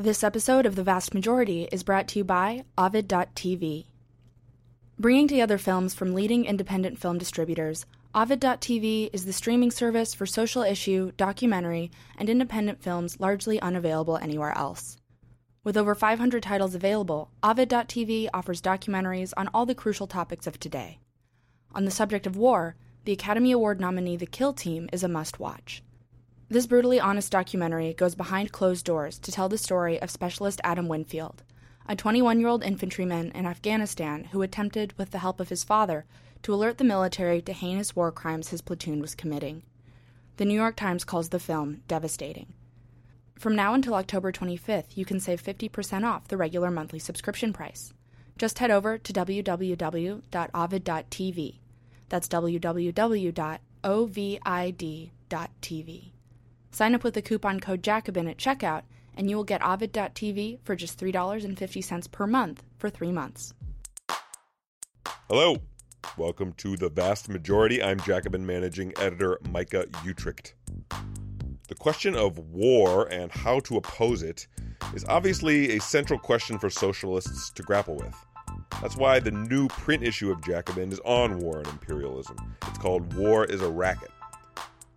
This episode of The Vast Majority is brought to you by Ovid.tv. Bringing together films from leading independent film distributors, Ovid.tv is the streaming service for social issue, documentary, and independent films largely unavailable anywhere else. With over 500 titles available, Ovid.tv offers documentaries on all the crucial topics of today. On the subject of war, the Academy Award nominee The Kill Team is a must watch. This brutally honest documentary goes behind closed doors to tell the story of Specialist Adam Winfield, a 21 year old infantryman in Afghanistan who attempted, with the help of his father, to alert the military to heinous war crimes his platoon was committing. The New York Times calls the film devastating. From now until October 25th, you can save 50% off the regular monthly subscription price. Just head over to www.ovid.tv. That's www.ovid.tv. Sign up with the coupon code Jacobin at checkout, and you will get Ovid.tv for just $3.50 per month for three months. Hello. Welcome to The Vast Majority. I'm Jacobin managing editor Micah Uetricht. The question of war and how to oppose it is obviously a central question for socialists to grapple with. That's why the new print issue of Jacobin is on war and imperialism. It's called War is a Racket.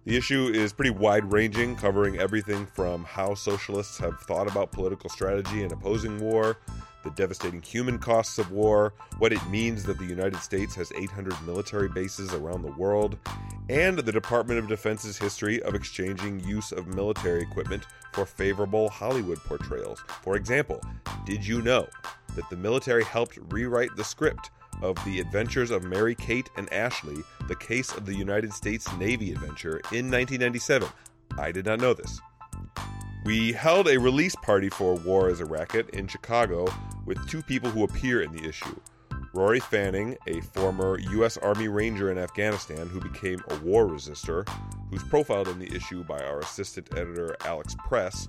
The issue is pretty wide ranging, covering everything from how socialists have thought about political strategy in opposing war, the devastating human costs of war, what it means that the United States has 800 military bases around the world, and the Department of Defense's history of exchanging use of military equipment for favorable Hollywood portrayals. For example, did you know that the military helped rewrite the script of The Adventures of Mary Kate and Ashley, the case of the United States Navy adventure in 1997. I did not know this. We held a release party for War as a Racket in Chicago with two people who appear in the issue. Rory Fanning, a former U.S. Army Ranger in Afghanistan who became a war resistor, who's profiled in the issue by our assistant editor Alex Press,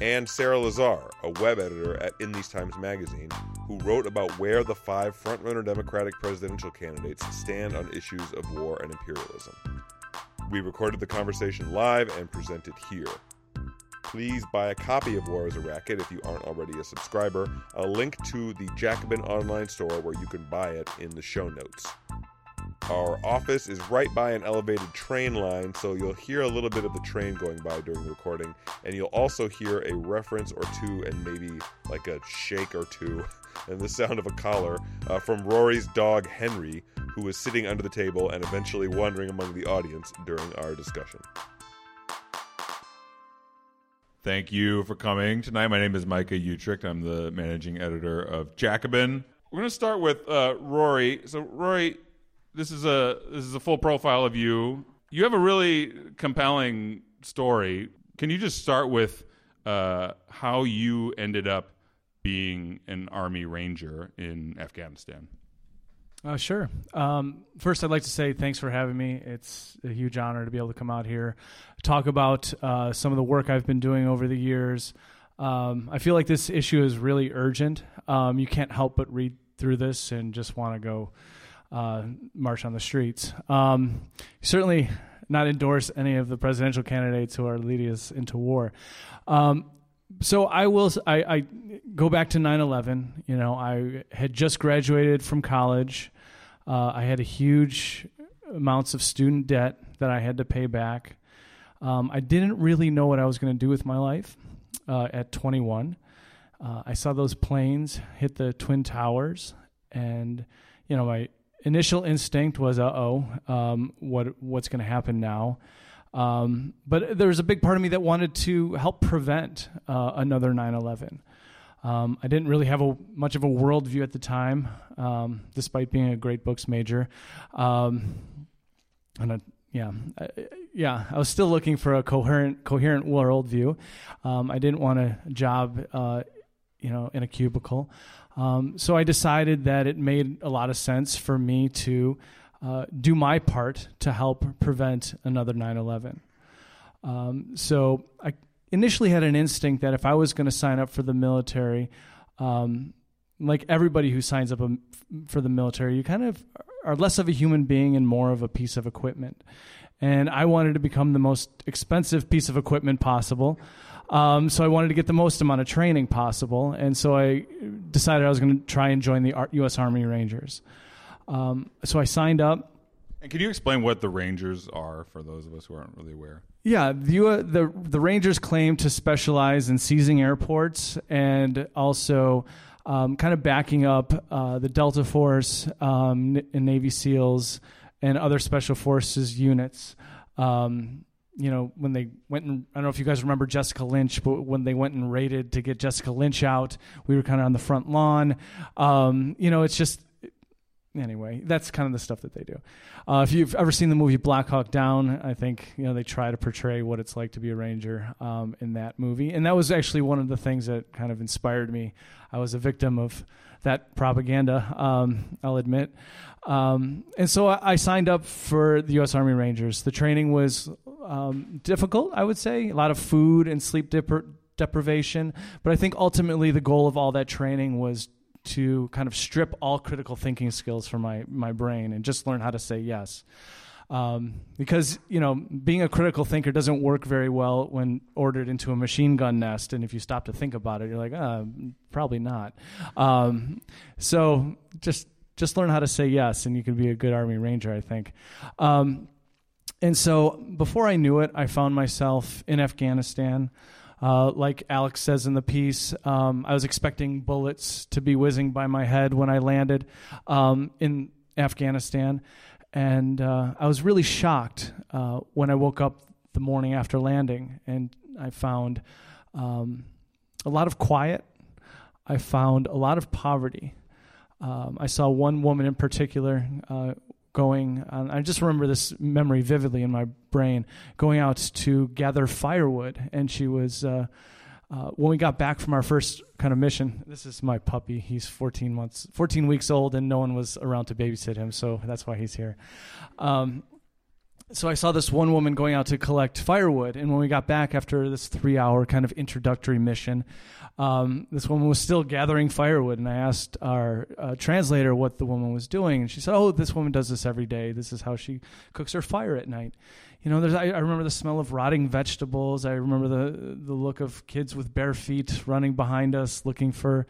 and Sarah Lazare, a web editor at In These Times magazine, who wrote about where the five frontrunner Democratic presidential candidates stand on issues of war and imperialism. We recorded the conversation live and present it here. Please buy a copy of War as a Racket if you aren't already a subscriber. A link to the Jacobin online store where you can buy it in the show notes. Our office is right by an elevated train line, so you'll hear a little bit of the train going by during the recording, and you'll also hear a reference or two and maybe like a shake or two and the sound of a collar uh, from Rory's dog Henry, who was sitting under the table and eventually wandering among the audience during our discussion. Thank you for coming tonight. My name is Micah Uetricht. I'm the managing editor of Jacobin. We're going to start with uh, Rory. So, Rory, this is a this is a full profile of you. You have a really compelling story. Can you just start with uh, how you ended up being an Army Ranger in Afghanistan? Uh, sure. Um, first, I'd like to say thanks for having me. It's a huge honor to be able to come out here, talk about uh, some of the work I've been doing over the years. Um, I feel like this issue is really urgent. Um, you can't help but read through this and just want to go uh, march on the streets. Um, certainly not endorse any of the presidential candidates who are leading us into war. Um, so I will. I, I go back to 9/11. You know, I had just graduated from college. Uh, I had a huge amounts of student debt that I had to pay back. Um, I didn't really know what I was going to do with my life uh, at 21. Uh, I saw those planes hit the twin towers, and you know my initial instinct was, "Uh oh, um, what what's going to happen now?" Um, but there was a big part of me that wanted to help prevent uh, another 9/11. Um, I didn't really have a, much of a worldview at the time, um, despite being a great books major. Um, and yeah, I, yeah, I was still looking for a coherent, coherent worldview. Um, I didn't want a job, uh, you know, in a cubicle. Um, so I decided that it made a lot of sense for me to uh, do my part to help prevent another 9 11. Um, so I initially had an instinct that if I was going to sign up for the military, um, like everybody who signs up um, for the military, you kind of are less of a human being and more of a piece of equipment. And I wanted to become the most expensive piece of equipment possible. Um, so I wanted to get the most amount of training possible, and so I decided I was going to try and join the U.S. Army Rangers. Um, so I signed up. And can you explain what the Rangers are for those of us who aren't really aware? Yeah, the the, the Rangers claim to specialize in seizing airports and also um, kind of backing up uh, the Delta Force um, and Navy SEALs and other special forces units. Um, you know, when they went and I don't know if you guys remember Jessica Lynch, but when they went and raided to get Jessica Lynch out, we were kind of on the front lawn. Um, you know, it's just anyway, that's kind of the stuff that they do. Uh, if you've ever seen the movie Black Hawk Down, I think you know they try to portray what it's like to be a ranger um, in that movie, and that was actually one of the things that kind of inspired me. I was a victim of that propaganda, um, I'll admit, um, and so I, I, signed up for the U.S. Army Rangers. The training was um, difficult, I would say, a lot of food and sleep deprivation, but I think ultimately the goal of all that training was to kind of strip all critical thinking skills from my my brain and just learn how to say yes. Um, because you know being a critical thinker doesn't work very well when ordered into a machine gun nest and if you stop to think about it you're like uh, probably not. Um, so just just learn how to say yes and you can be a good army ranger i think. Um, and so before i knew it i found myself in afghanistan uh, like Alex says in the piece, um, I was expecting bullets to be whizzing by my head when I landed um, in Afghanistan. And uh, I was really shocked uh, when I woke up the morning after landing and I found um, a lot of quiet. I found a lot of poverty. Um, I saw one woman in particular uh, going I just remember this memory vividly in my brain going out to gather firewood. And she was uh, uh, when we got back from our first kind of mission this is my puppy. He's 14 months 14 weeks old and no one was around to babysit him so that's why he's here. Um, so I saw this one woman going out to collect firewood, and when we got back after this three-hour kind of introductory mission, um, this woman was still gathering firewood, and I asked our uh, translator what the woman was doing, and she said, "Oh, this woman does this every day. This is how she cooks her fire at night." You know, there's I, I remember the smell of rotting vegetables. I remember the the look of kids with bare feet running behind us, looking for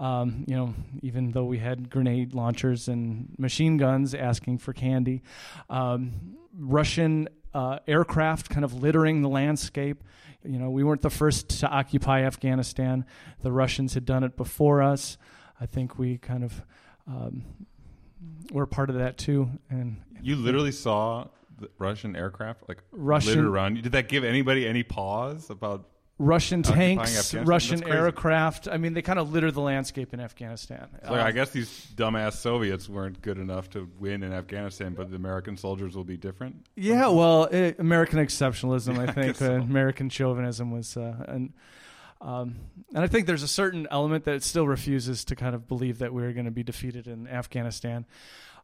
um, you know, even though we had grenade launchers and machine guns asking for candy. Um, Russian uh, aircraft kind of littering the landscape. You know, we weren't the first to occupy Afghanistan. The Russians had done it before us. I think we kind of um, were part of that too. And you literally saw the Russian aircraft like Russian, around. Did that give anybody any pause about Russian tanks, Russian aircraft. I mean, they kind of litter the landscape in Afghanistan. like, I guess these dumbass Soviets weren't good enough to win in Afghanistan, but the American soldiers will be different. Yeah, well, it, American exceptionalism, I think, I uh, American chauvinism was, uh, and um, and I think there's a certain element that still refuses to kind of believe that we're going to be defeated in Afghanistan.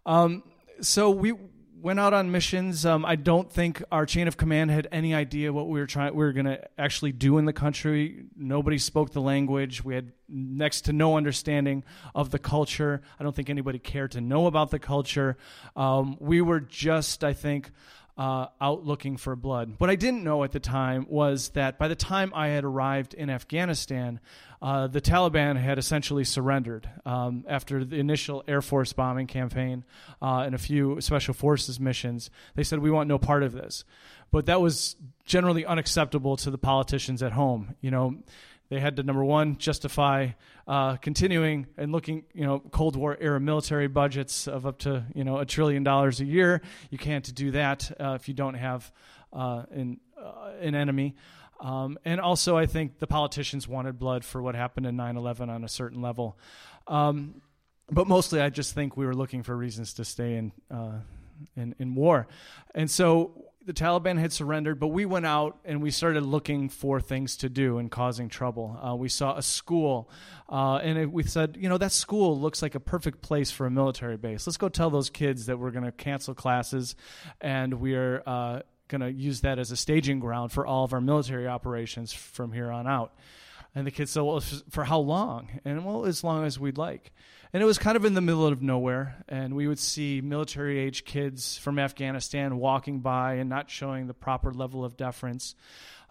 Um, so we went out on missions. Um, I don't think our chain of command had any idea what we were trying. We were going to actually do in the country. Nobody spoke the language. We had next to no understanding of the culture. I don't think anybody cared to know about the culture. Um, we were just, I think, uh, out looking for blood. What I didn't know at the time was that by the time I had arrived in Afghanistan, uh, the Taliban had essentially surrendered um, after the initial Air Force bombing campaign uh, and a few special forces missions. They said, We want no part of this. But that was generally unacceptable to the politicians at home. You know, they had to number one justify uh, continuing and looking, you know, Cold War era military budgets of up to you know a trillion dollars a year. You can't do that uh, if you don't have uh, an uh, an enemy. Um, and also, I think the politicians wanted blood for what happened in 9/11 on a certain level. Um, but mostly, I just think we were looking for reasons to stay in uh, in, in war, and so the Taliban had surrendered, but we went out and we started looking for things to do and causing trouble. Uh, we saw a school, uh, and it, we said, you know, that school looks like a perfect place for a military base. Let's go tell those kids that we're going to cancel classes, and we're uh, going to use that as a staging ground for all of our military operations from here on out. And the kids said, well, for how long? And well, as long as we'd like. And it was kind of in the middle of nowhere. And we would see military age kids from Afghanistan walking by and not showing the proper level of deference.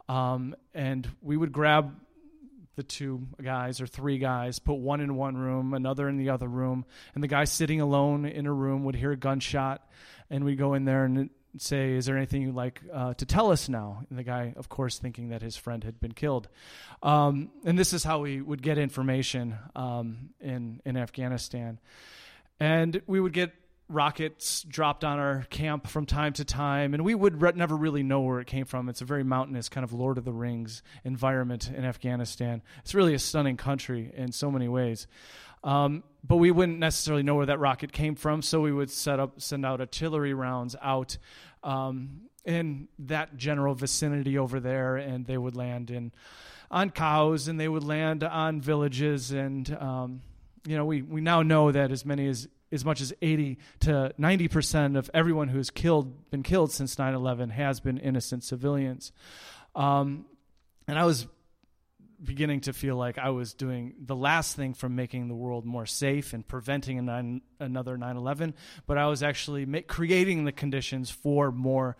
um, and we would grab the two guys or three guys, put one in one room, another in the other room, and the guy sitting alone in a room would hear a gunshot, and we'd go in there and say, "Is there anything you'd like uh, to tell us now?" And the guy, of course, thinking that his friend had been killed, um, and this is how we would get information um, in in Afghanistan, and we would get rockets dropped on our camp from time to time, and we would re- never really know where it came from. It's a very mountainous kind of Lord of the Rings environment in Afghanistan. It's really a stunning country in so many ways. Um, but we wouldn't necessarily know where that rocket came from, so we would set up, send out artillery rounds out um, in that general vicinity over there, and they would land in on cows, and they would land on villages, and um, you know, we, we now know that as many as as much as 80 to 90 percent of everyone who's killed been killed since 9/11 has been innocent civilians. Um, and I was beginning to feel like I was doing the last thing from making the world more safe and preventing nine, another 9/11, but I was actually ma- creating the conditions for more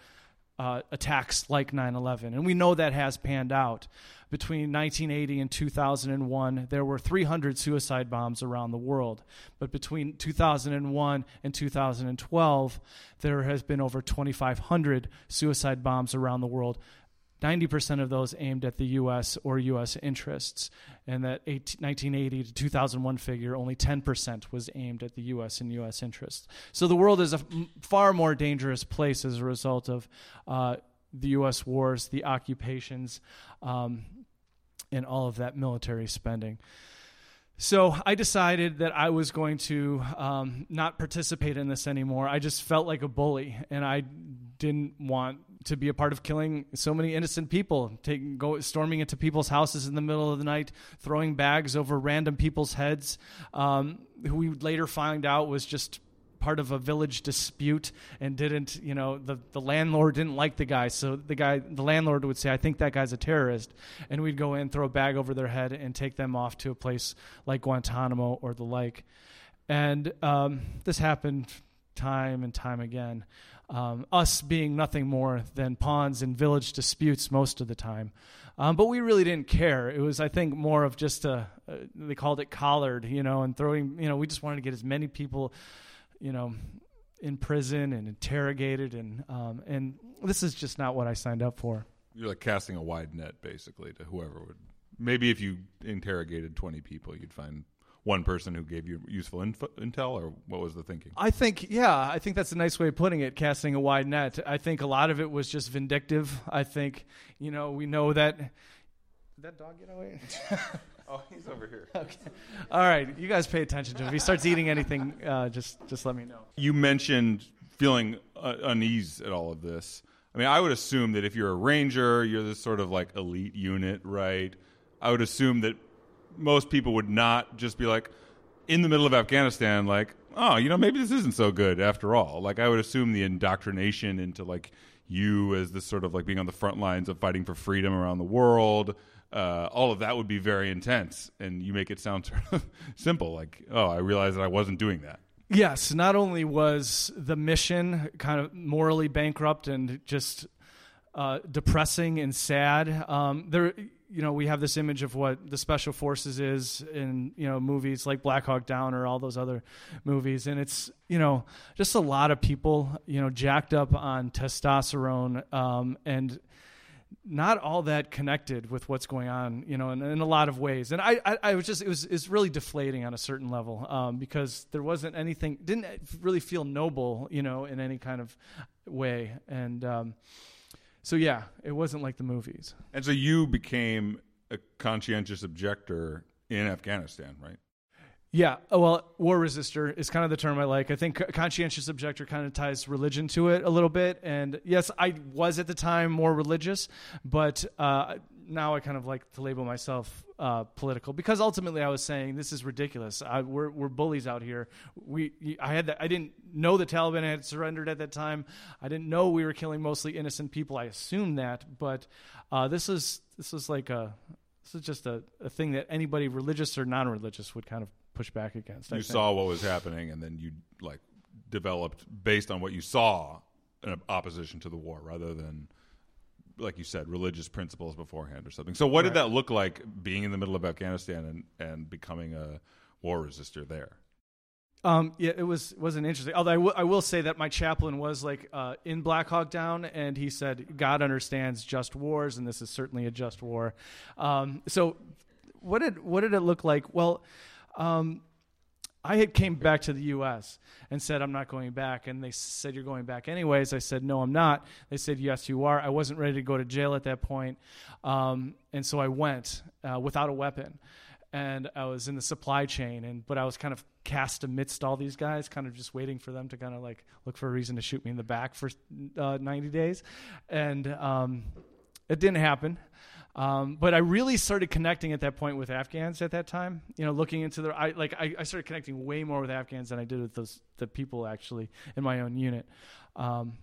uh, attacks like 9/11, and we know that has panned out. Between 1980 and 2001, there were 300 suicide bombs around the world, but between 2001 and 2012, there has been over 2,500 suicide bombs around the world. 90% of those aimed at the U.S. or U.S. interests. And that 18, 1980 to 2001 figure, only 10% was aimed at the U.S. and U.S. interests. So the world is a far more dangerous place as a result of uh, the U.S. wars, the occupations, um, and all of that military spending. So I decided that I was going to um, not participate in this anymore. I just felt like a bully, and I didn't want to be a part of killing so many innocent people, taking go storming into people's houses in the middle of the night, throwing bags over random people's heads, um, who we later find out was just part of a village dispute and didn't you know the the landlord didn't like the guy so the guy the landlord would say i think that guy's a terrorist and we'd go in throw a bag over their head and take them off to a place like guantanamo or the like and um, this happened time and time again um, us being nothing more than pawns in village disputes most of the time. Um, but we really didn't care. It was, I think, more of just a, uh, they called it collared, you know, and throwing, you know, we just wanted to get as many people, you know, in prison and interrogated. And, um, and this is just not what I signed up for. You're like casting a wide net, basically, to whoever would. Maybe if you interrogated 20 people, you'd find one person who gave you useful info, intel, or what was the thinking? I think, yeah, I think that's a nice way of putting it. Casting a wide net. I think a lot of it was just vindictive. I think, you know, we know that. Did that dog get away? oh, he's over here. Okay. All right, you guys pay attention to him. If he starts eating anything, uh, just just let me know. You mentioned feeling uh, unease at all of this. I mean, I would assume that if you're a ranger, you're this sort of like elite unit, right? I would assume that most people would not just be like in the middle of Afghanistan, like, oh, you know, maybe this isn't so good after all. Like, I would assume the indoctrination into like you as this sort of like being on the front lines of fighting for freedom around the world. Uh, all of that would be very intense, and you make it sound sort of simple. Like, oh, I realized that I wasn't doing that. Yes, not only was the mission kind of morally bankrupt and just uh, depressing and sad. Um, there, you know, we have this image of what the special forces is in you know movies like Black Hawk Down or all those other movies, and it's you know just a lot of people you know jacked up on testosterone um, and not all that connected with what's going on, you know, in, in a lot of ways. And I, I, I was just, it was, it's really deflating on a certain level um, because there wasn't anything, didn't really feel noble, you know, in any kind of way. And, um, so yeah, it wasn't like the movies. And so you became a conscientious objector in Afghanistan, right? Yeah, oh, well, war resistor is kind of the term I like. I think conscientious objector kind of ties religion to it a little bit. And yes, I was at the time more religious, but uh, now I kind of like to label myself uh, political because ultimately I was saying this is ridiculous. I, we're we're bullies out here. We I had that, I didn't know the Taliban had surrendered at that time. I didn't know we were killing mostly innocent people. I assumed that, but uh, this is this is like a this is just a, a thing that anybody religious or non-religious would kind of push back against. You saw what was happening, and then you like developed based on what you saw an opposition to the war rather than like you said, religious principles beforehand or something. So, what did that look like being in the middle of Afghanistan and, and becoming a war resistor there? Um, yeah, it was wasn't interesting. Although I, w- I will say that my chaplain was like uh, in Black Hawk Down, and he said God understands just wars, and this is certainly a just war. Um, so, what did what did it look like? Well, um, I had came back to the U.S. and said I'm not going back, and they said you're going back anyways. I said no, I'm not. They said yes, you are. I wasn't ready to go to jail at that point, um, and so I went uh, without a weapon and I was in the supply chain, and but I was kind of cast amidst all these guys, kind of just waiting for them to kind of like look for a reason to shoot me in the back for uh, 90 days, and um, it didn't happen. Um, but I really started connecting at that point with Afghans at that time. You know, looking into their, I like I, I started connecting way more with Afghans than I did with those the people actually in my own unit. Um,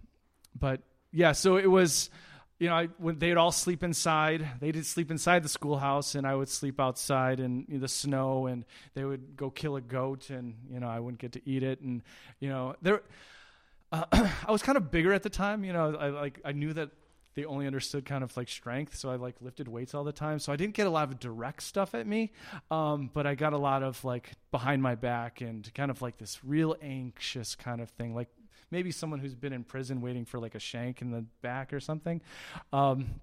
but yeah, so it was you know, I, when they'd all sleep inside. They did sleep inside the schoolhouse, and I would sleep outside in you know, the snow. And they would go kill a goat, and you know, I wouldn't get to eat it. And you know, there, uh, I was kind of bigger at the time. You know, I like I knew that they only understood kind of like strength, so I like lifted weights all the time. So I didn't get a lot of direct stuff at me, um, but I got a lot of like behind my back and kind of like this real anxious kind of thing, like maybe someone who's been in prison waiting for like a shank in the back or something. Um,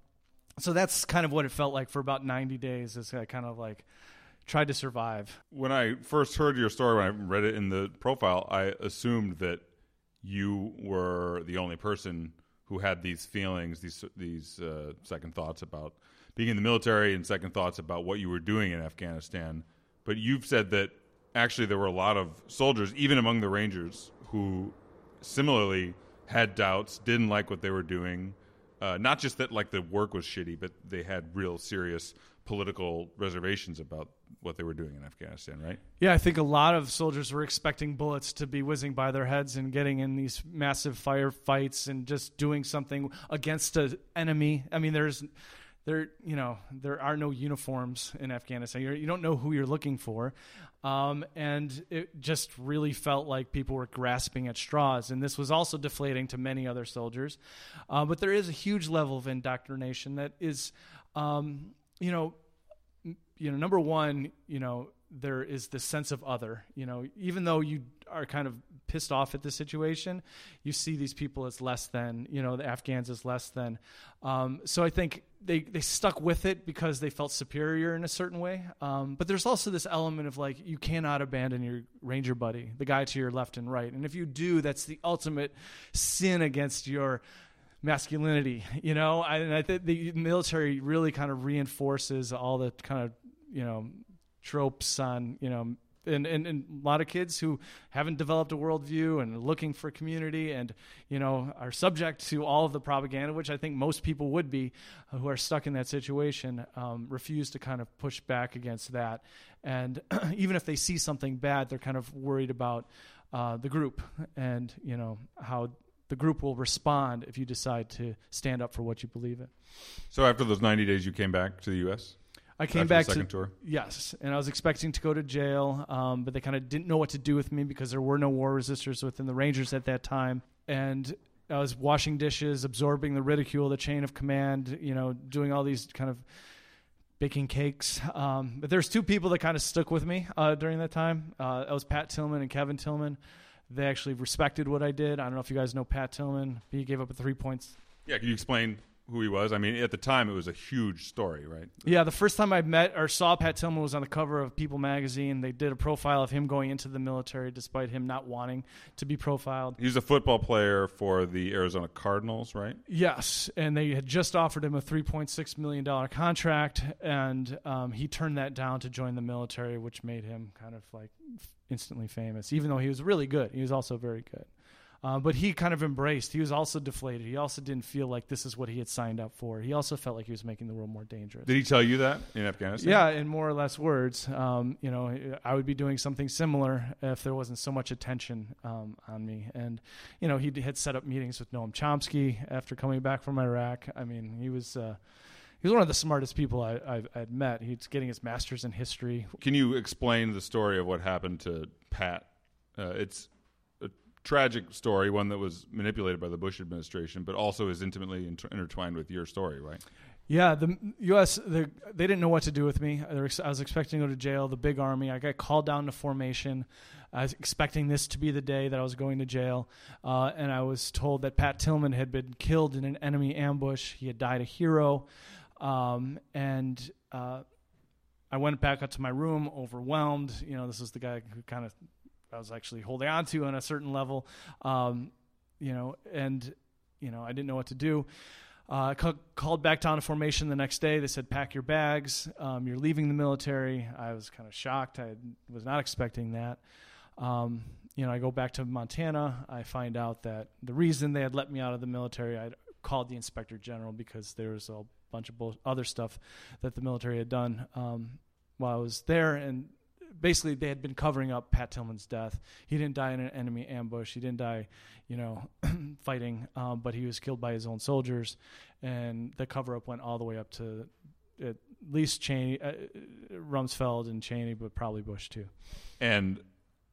so that's kind of what it felt like for about 90 days. Is I kind of like tried to survive. When I first heard your story, when I read it in the profile, I assumed that you were the only person who had these feelings, these these uh, second thoughts about being in the military and second thoughts about what you were doing in Afghanistan. But you've said that actually there were a lot of soldiers, even among the Rangers, who similarly had doubts, didn't like what they were doing. Uh, not just that like the work was shitty, but they had real serious political reservations about what they were doing in Afghanistan, right? Yeah, I think a lot of soldiers were expecting bullets to be whizzing by their heads and getting in these massive firefights and just doing something against an enemy. I mean, there's there you know there are no uniforms in Afghanistan. You're, you do not know who you're looking for, um, and it just really felt like people were grasping at straws. And this was also deflating to many other soldiers. Uh, but there is a huge level of indoctrination that is, um, you know, you know, number one, you know, there is this sense of other. You know, even though you are kind of pissed off at the situation, you see these people as less than. You know, the Afghans as less than. Um, so I think they they stuck with it because they felt superior in a certain way. Um, but there's also this element of like you cannot abandon your ranger buddy, the guy to your left and right, and if you do, that's the ultimate sin against your masculinity, you know. And I think the military really kind of reinforces all the kind of you know tropes on you know and, and, and, a lot of kids who haven't developed a worldview and looking for community and you know are subject to all of the propaganda which i think most people would be uh, who are stuck in that situation um, refuse to kind of push back against that. And even if they see something bad they're kind of worried about uh, the group and you know how the group will respond if you decide to stand up for what you believe in. So after those 90 days you came back to the us I came back to tour. yes, and I was expecting to go to jail, um, but they kind of didn't know what to do with me because there were no war resistors within the Rangers at that time, and I was washing dishes, absorbing the ridicule, the chain of command, you know, doing all these kind of baking cakes. Um, but there's two people that kind of stuck with me uh, during that time. Uh, that was Pat Tillman and Kevin Tillman. They actually respected what I did. I don't know if you guys know Pat Tillman. He gave up a three points. Yeah, can you explain who he was. I mean, at the time, it was a huge story, right? Yeah, the first time I met or saw Pat Tillman was on the cover of People magazine. They did a profile of him going into the military despite him not wanting to be profiled. He was a football player for the Arizona Cardinals, right? Yes, and they had just offered him a $3.6 million contract, and um, he turned that down to join the military, which made him kind of like instantly famous, even though he was really good. He was also very good. Uh, but he kind of embraced. He was also deflated. He also didn't feel like this is what he had signed up for. He also felt like he was making the world more dangerous. Did he tell you that in Afghanistan? Yeah, in more or less words. Um, you know, I would be doing something similar if there wasn't so much attention um, on me. And you know, he had set up meetings with Noam Chomsky after coming back from Iraq. I mean, he was. Uh, he was one of the smartest people I, I've, I'd met. He's getting his master's in history. Can you explain the story of what happened to Pat? Uh, it's tragic story, one that was manipulated by the Bush administration, but also is intimately inter- intertwined with your story, right? Yeah, the U.S. they didn't know what to do with me. I was expecting to go to jail. The big army. I got called down to formation. I was expecting this to be the day that I was going to jail, uh, and I was told that Pat Tillman had been killed in an enemy ambush. He had died a hero, um, and uh, I went back up to my room, overwhelmed. You know, this is the guy who kind of I was actually holding on to on a certain level, um, you know, and you know I didn't know what to do. Uh, ca- called back down to formation the next day. They said, "Pack your bags. Um, you're leaving the military." I was kind of shocked. I was not expecting that. Um, you know, I go back to Montana. I find out that the reason they had let me out of the military, I called the inspector general because there was a bunch of other stuff that the military had done um, while I was there, and basically they had been covering up Pat Tillman's death. He didn't die in an enemy ambush. He didn't die, you know, fighting, um, but he was killed by his own soldiers, and the cover up went all the way up to at least Cheney, uh, Rumsfeld and Cheney, but probably Bush too. And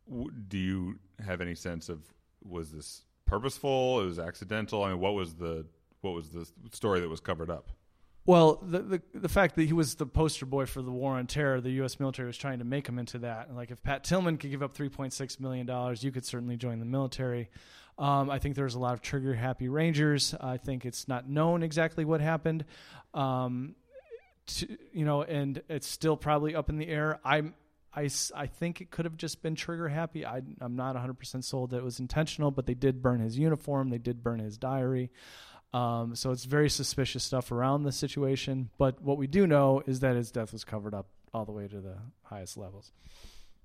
w- do you have any sense of was this purposeful? It was accidental. I mean, what was the what was the story that was covered up? Well, the, the, the fact that he was the poster boy for the war on terror, the U.S. military was trying to make him into that. Like, if Pat Tillman could give up 3.6 million dollars, you could certainly join the military. Um, I think there's a lot of trigger happy Rangers. I think it's not known exactly what happened. Um, to, you know, and it's still probably up in the air. I'm I, I think it could have just been trigger happy. I, am not 100% sold that it was intentional, but they did burn his uniform. They did burn his diary. Um, so it's very suspicious stuff around the situation. But what we do know is that his death was covered up all the way to the highest levels.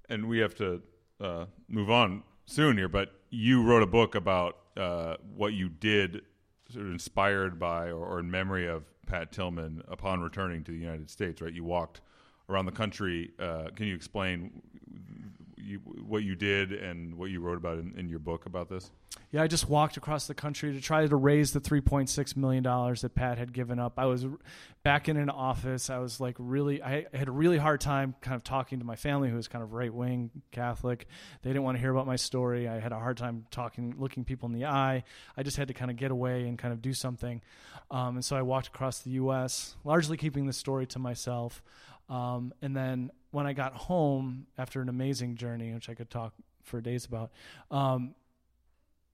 And we have to uh, move on soon here, but you wrote a book about uh, what you did, sort of inspired by or, or in memory of Pat Tillman upon returning to the United States, right? You walked around the country. Uh, can you explain you, what you did and what you wrote about in, in, your book about this? Yeah, I just walked across the country to try to raise the $3.6 million that Pat had given up. I was back in an office. I was like really, I had a really hard time kind of talking to my family who was kind of right wing Catholic. They didn't want to hear about my story. I had a hard time talking, looking people in the eye. I just had to kind of get away and kind of do something. Um, and so I walked across the U.S., largely keeping the story to myself. Um, and then when I got home after an amazing journey, which I could talk for days about, um,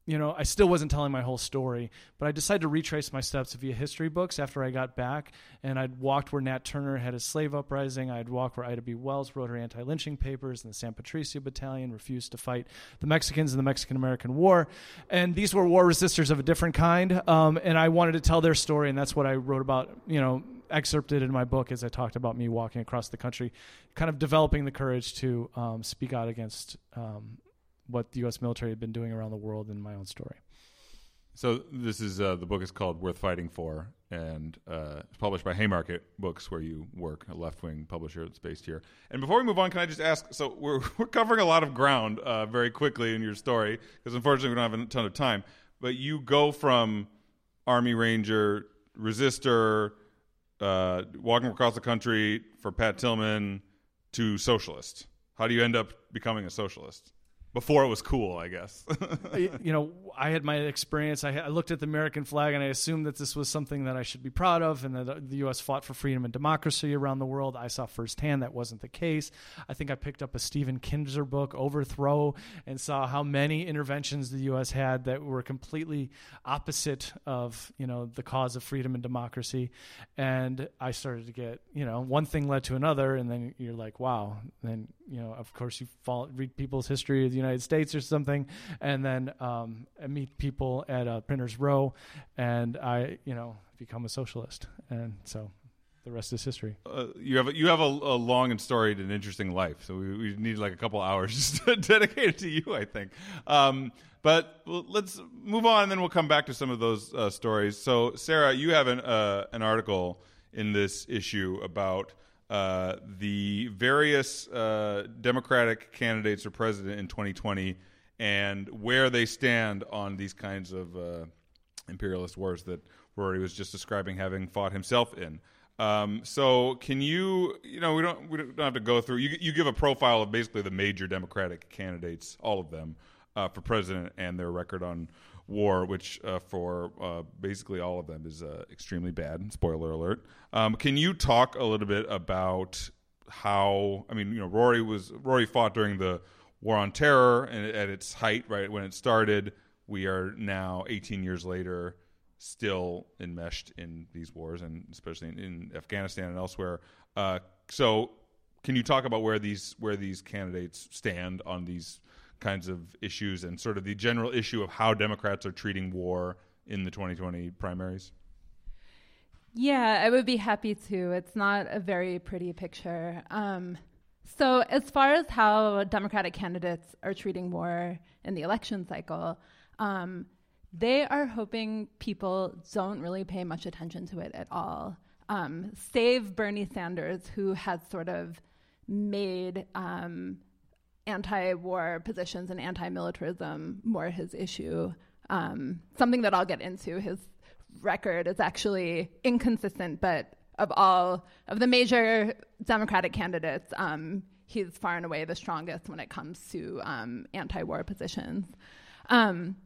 you know, I still wasn't telling my whole story, but I decided to retrace my steps via history books after I got back. And I'd walked where Nat Turner had his slave uprising. I'd walked where Ida B. Wells wrote her anti lynching papers, and the San Patricio Battalion refused to fight the Mexicans in the Mexican American War. And these were war resistors of a different kind. Um, and I wanted to tell their story, and that's what I wrote about, you know, excerpted in my book as I talked about me walking across the country, kind of developing the courage to um, speak out against um, what the U.S. military had been doing around the world in my own story. So this is uh, the book is called "Worth Fighting For," and uh, it's published by Haymarket Books, where you work, a left-wing publisher that's based here. And before we move on, can I just ask? So we're we're covering a lot of ground uh, very quickly in your story because unfortunately we don't have a ton of time. But you go from Army Ranger, resistor, uh, walking across the country for Pat Tillman to socialist. How do you end up becoming a socialist? Before it was cool, I guess. you know, I had my experience. I, I, looked at the American flag and I assumed that this was something that I should be proud of, and that uh, the U.S. fought for freedom and democracy around the world. I saw firsthand that wasn't the case. I think I picked up a Stephen Kinzer book, Overthrow, and saw how many interventions the U.S. had that were completely opposite of you know the cause of freedom and democracy. And I started to get you know one thing led to another, and then you're like, wow. Then you know, of course, you follow, read people's history of the United States or something, and then um, meet people at a Printers Row, and I, you know, become a socialist, and so the rest is history. Uh, you have a, you have a, a, long and storied and interesting life, so we, we need like a couple hours dedicated to you, I think. Um, but let's move on, and then we'll come back to some of those uh, stories. So, Sarah, you have an uh, an article in this issue about uh, the various uh, Democratic candidates for president in 2020 and where they stand on these kinds of uh, imperialist wars that Rory was just describing having fought himself in. Um, so, can you, you know, we don't we don't have to go through. You you give a profile of basically the major Democratic candidates, all of them. uh, for president and their record on war, which uh, for uh, basically all of them is uh, extremely bad. Spoiler alert. Um, can you talk a little bit about how? I mean, you know, Rory was Rory fought during the War on Terror and at its height, right when it started. We are now 18 years later, still enmeshed in these wars, and especially in, in Afghanistan and elsewhere. Uh, so, can you talk about where these where these candidates stand on these kinds of issues and sort of the general issue of how Democrats are treating war in the 2020 primaries? Yeah, I would be happy to. It's not a very pretty picture. Um, so, as far as how Democratic candidates are treating war in the election cycle, um, they are hoping people don't really pay much attention to it at all. Um, save Bernie Sanders, who has sort of made um, anti war positions and anti militarism more his issue. Um, something that I'll get into. His record is actually inconsistent, but of all of the major Democratic candidates, um, he's far and away the strongest when it comes to um, anti war positions. Um,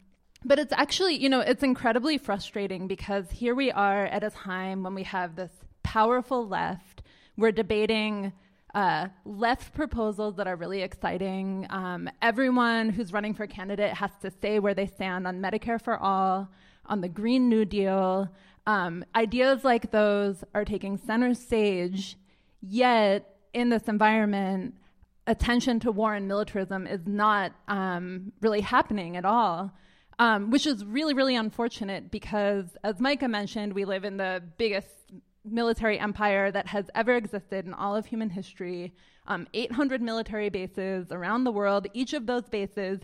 but it's actually, you know, it's incredibly frustrating because here we are at a time when we have this powerful left. We're debating uh, left proposals that are really exciting. Um, everyone who's running for candidate has to say where they stand on Medicare for all, on the Green New Deal. Um, ideas like those are taking center stage, yet in this environment, attention to war and militarism is not um, really happening at all. Um, which is really, really unfortunate because, as Micah mentioned, we live in the biggest military empire that has ever existed in all of human history. Um, 800 military bases around the world, each of those bases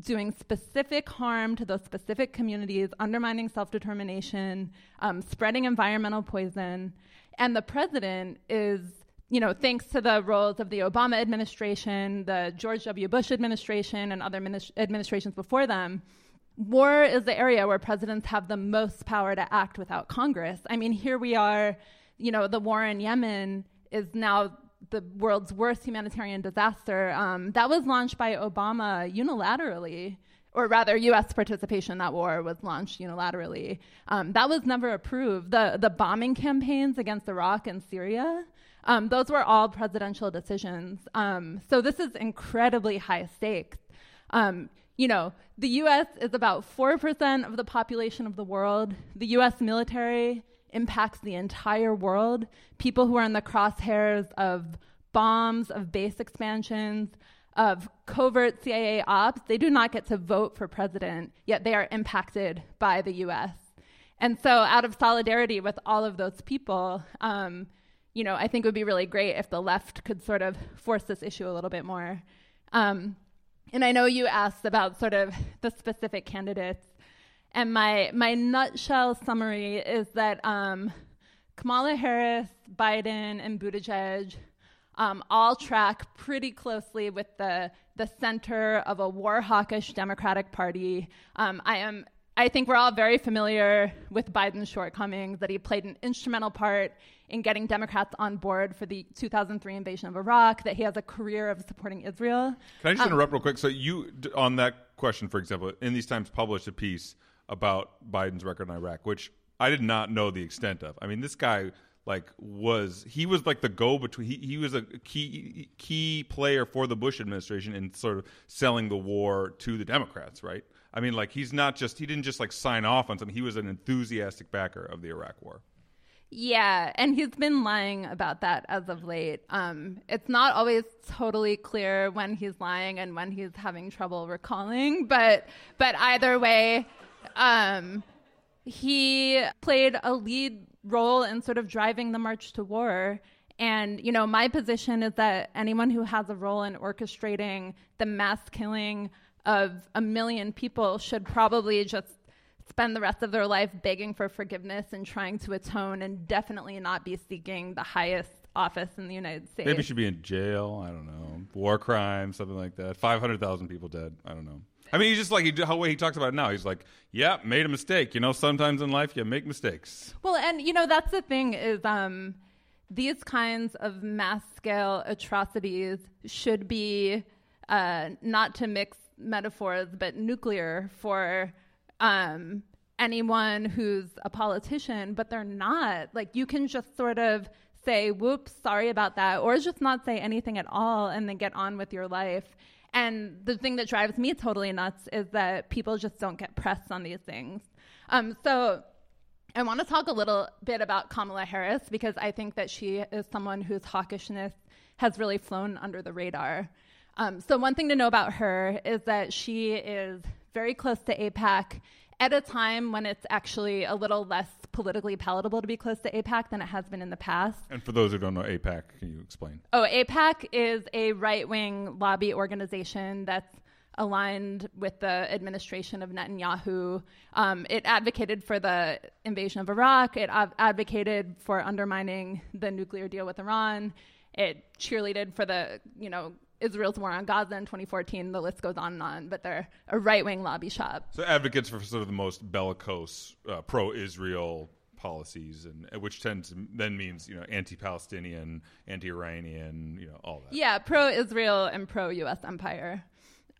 doing specific harm to those specific communities, undermining self determination, um, spreading environmental poison. And the president is, you know, thanks to the roles of the Obama administration, the George W. Bush administration, and other minis- administrations before them, war is the area where presidents have the most power to act without Congress. I mean, here we are, you know, the war in Yemen is now the world's worst humanitarian disaster. Um, that was launched by Obama unilaterally, or rather, U.S. participation in that war was launched unilaterally. Um, that was never approved. The the bombing campaigns against Iraq and Syria. Um, those were all presidential decisions. Um, so this is incredibly high stakes. Um, you know, the US is about 4% of the population of the world. The US military impacts the entire world. People who are in the crosshairs of bombs, of base expansions, of covert CIA ops, they do not get to vote for president, yet they are impacted by the US. And so, out of solidarity with all of those people, um, you know, I think it would be really great if the left could sort of force this issue a little bit more. Um, and I know you asked about sort of the specific candidates. And my, my nutshell summary is that um, Kamala Harris, Biden, and Buttigieg um, all track pretty closely with the, the center of a war hawkish Democratic Party. Um, I am I think we're all very familiar with Biden's shortcomings, that he played an instrumental part in getting Democrats on board for the 2003 invasion of Iraq, that he has a career of supporting Israel. Can I just um, interrupt real quick? So, you, on that question, for example, in these times published a piece about Biden's record in Iraq, which I did not know the extent of. I mean, this guy like was he was like the go between he, he was a key key player for the Bush administration in sort of selling the war to the Democrats, right? I mean, like he's not just he didn't just like sign off on something. He was an enthusiastic backer of the Iraq War. Yeah, and he's been lying about that as of late. Um, it's not always totally clear when he's lying and when he's having trouble recalling, but but either way, um, he played a lead role in sort of driving the march to war. And you know, my position is that anyone who has a role in orchestrating the mass killing of a million people should probably just spend the rest of their life begging for forgiveness and trying to atone and definitely not be seeking the highest office in the United States. Maybe should be in jail. I don't know. War crime, something like that. 500,000 people dead. I don't know. I mean, he's just like he, how way he talks about it now. He's like, yeah, made a mistake. You know, sometimes in life you make mistakes. Well, and you know that's the thing is um, these kinds of mass scale atrocities should be uh, not to mix metaphors, but nuclear for um, anyone who's a politician, but they're not. Like you can just sort of say, whoops, sorry about that, or just not say anything at all and then get on with your life. And the thing that drives me totally nuts is that people just don't get pressed on these things. Um, so I want to talk a little bit about Kamala Harris because I think that she is someone whose hawkishness has really flown under the radar. Um, so, one thing to know about her is that she is very close to AIPAC at a time when it's actually a little less politically palatable to be close to AIPAC than it has been in the past. And for those who don't know AIPAC, can you explain? Oh, AIPAC is a right wing lobby organization that's aligned with the administration of Netanyahu. Um, it advocated for the invasion of Iraq. It av- advocated for undermining the nuclear deal with Iran. It cheerleaded for the, you know, Israel's war on Gaza in 2014. The list goes on and on, but they're a right wing lobby shop. So advocates for sort of the most bellicose, uh, pro-Israel policies, and which tends to then means you know anti-Palestinian, anti-Iranian, you know all that. Yeah, pro-Israel and pro-U.S. empire.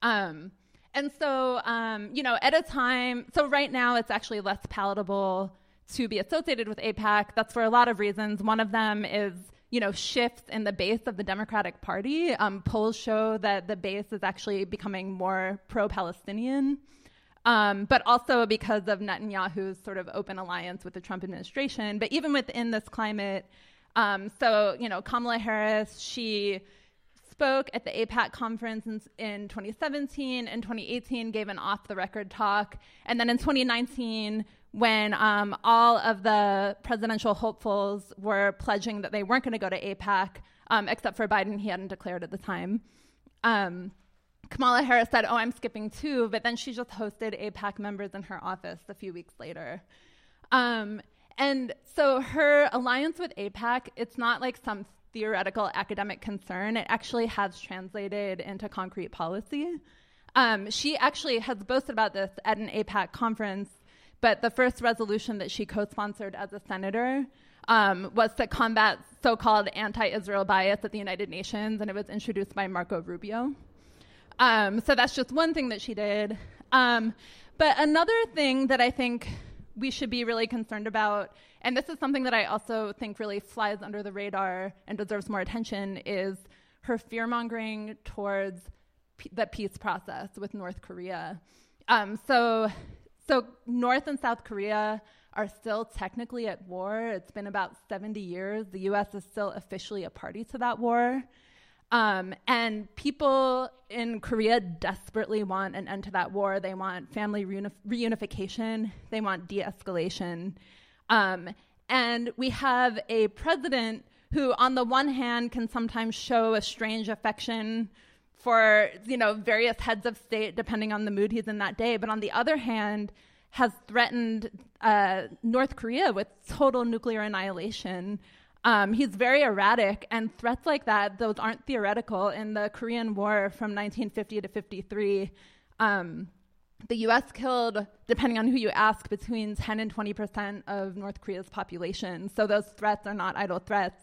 Um, and so, um, you know, at a time, so right now it's actually less palatable to be associated with AIPAC. That's for a lot of reasons. One of them is, you know, shifts in the base of the Democratic Party. Um, polls show that the base is actually becoming more pro Palestinian. Um, but also because of Netanyahu's sort of open alliance with the Trump administration. But even within this climate, um, so, you know, Kamala Harris, she spoke at the AIPAC conference in, in 2017 and 2018, gave an off the record talk. And then in 2019, when um, all of the presidential hopefuls were pledging that they weren't going to go to AIPAC, um, except for Biden, he hadn't declared at the time. Um, Kamala Harris said, Oh, I'm skipping too, but then she just hosted AIPAC members in her office a few weeks later. Um, and so her alliance with AIPAC, it's not like some theoretical academic concern, it actually has translated into concrete policy. Um, she actually has boasted about this at an AIPAC conference, but the first resolution that she co sponsored as a senator um, was to combat so called anti Israel bias at the United Nations, and it was introduced by Marco Rubio. Um, so that's just one thing that she did. Um, but another thing that I think we should be really concerned about, and this is something that I also think really flies under the radar and deserves more attention, is her fear mongering towards p- the peace process with North Korea. Um, so, so North and South Korea are still technically at war. It's been about 70 years. The U.S. is still officially a party to that war. Um, and people in Korea desperately want an end to that war. They want family reunif- reunification, they want de escalation. Um, and we have a president who, on the one hand, can sometimes show a strange affection for you know various heads of state depending on the mood he's in that day but on the other hand has threatened uh, north korea with total nuclear annihilation um, he's very erratic, and threats like that, those aren't theoretical. In the Korean War from 1950 to 53, um, the US killed, depending on who you ask, between 10 and 20 percent of North Korea's population. So those threats are not idle threats.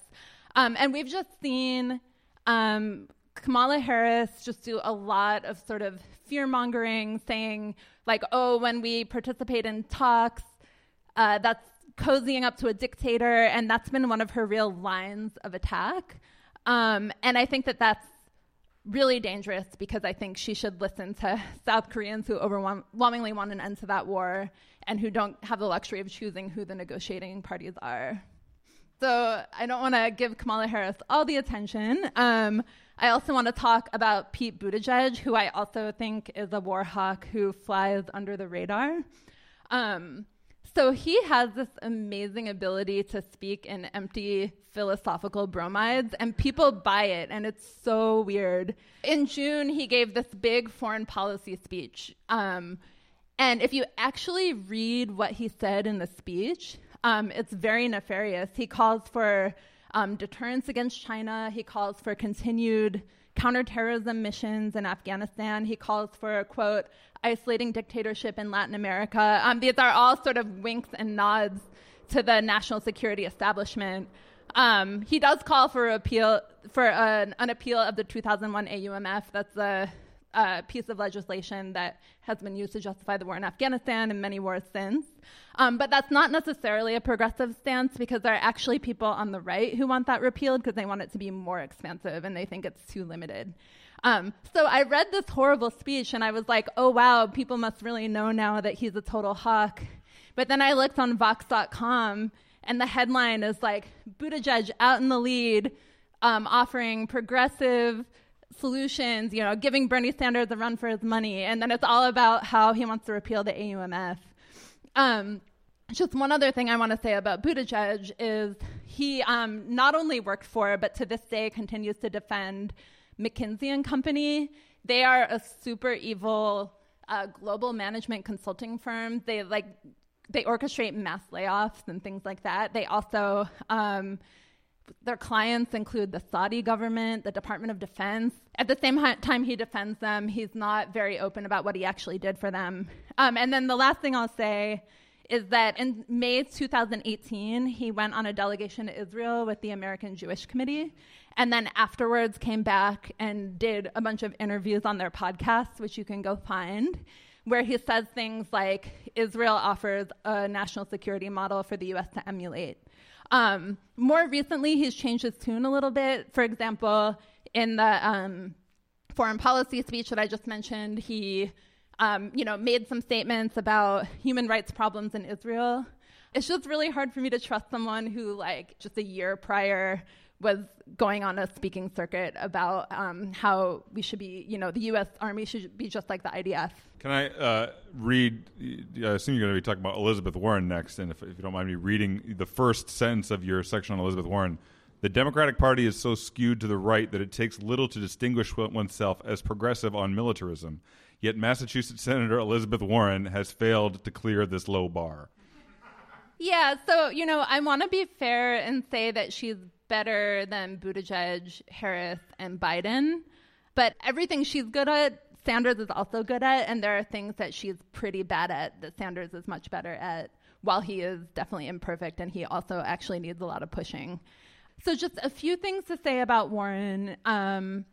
Um, and we've just seen um, Kamala Harris just do a lot of sort of fear mongering, saying, like, oh, when we participate in talks, uh, that's cozying up to a dictator, and that's been one of her real lines of attack. Um, and I think that that's really dangerous because I think she should listen to South Koreans who overwhelmingly want an end to that war and who don't have the luxury of choosing who the negotiating parties are. So I don't want to give Kamala Harris all the attention. Um, I also want to talk about Pete Buttigieg, who I also think is a war hawk who flies under the radar. Um, so he has this amazing ability to speak in empty philosophical bromides, and people buy it, and it's so weird. In June, he gave this big foreign policy speech. Um, and if you actually read what he said in the speech, um, it's very nefarious. He calls for um, deterrence against China, he calls for continued counterterrorism missions in Afghanistan. He calls for, quote, isolating dictatorship in Latin America. Um, these are all sort of winks and nods to the national security establishment. Um, he does call for appeal for an, an, appeal of the 2001 AUMF. That's the uh, piece of legislation that has been used to justify the war in Afghanistan and many wars since. Um, but that's not necessarily a progressive stance because there are actually people on the right who want that repealed because they want it to be more expansive and they think it's too limited. Um, so I read this horrible speech and I was like, oh wow, people must really know now that he's a total hawk. But then I looked on Vox.com and the headline is like, Buttigieg out in the lead, um, offering progressive solutions, you know, giving Bernie Sanders a run for his money. And then it's all about how he wants to repeal the AUMF. Um, just one other thing I want to say about Buttigieg is he um, not only worked for, but to this day continues to defend McKinsey and Company. They are a super evil uh, global management consulting firm. They like they orchestrate mass layoffs and things like that. They also um, their clients include the Saudi government, the Department of Defense. At the same time, he defends them. He's not very open about what he actually did for them. Um, and then the last thing I'll say is that in May 2018, he went on a delegation to Israel with the American Jewish Committee, and then afterwards came back and did a bunch of interviews on their podcast, which you can go find, where he says things like Israel offers a national security model for the US to emulate. Um, more recently, he's changed his tune a little bit. For example, in the um, foreign policy speech that I just mentioned, he um, you know, made some statements about human rights problems in Israel. It's just really hard for me to trust someone who, like, just a year prior was going on a speaking circuit about um, how we should be, you know, the U.S. Army should be just like the IDF. Can I uh, read? I assume you're going to be talking about Elizabeth Warren next, and if, if you don't mind me reading the first sentence of your section on Elizabeth Warren. The Democratic Party is so skewed to the right that it takes little to distinguish oneself as progressive on militarism. Yet Massachusetts Senator Elizabeth Warren has failed to clear this low bar. Yeah, so, you know, I want to be fair and say that she's better than Buttigieg, Harris, and Biden. But everything she's good at, Sanders is also good at, and there are things that she's pretty bad at that Sanders is much better at, while he is definitely imperfect and he also actually needs a lot of pushing. So, just a few things to say about Warren. Um,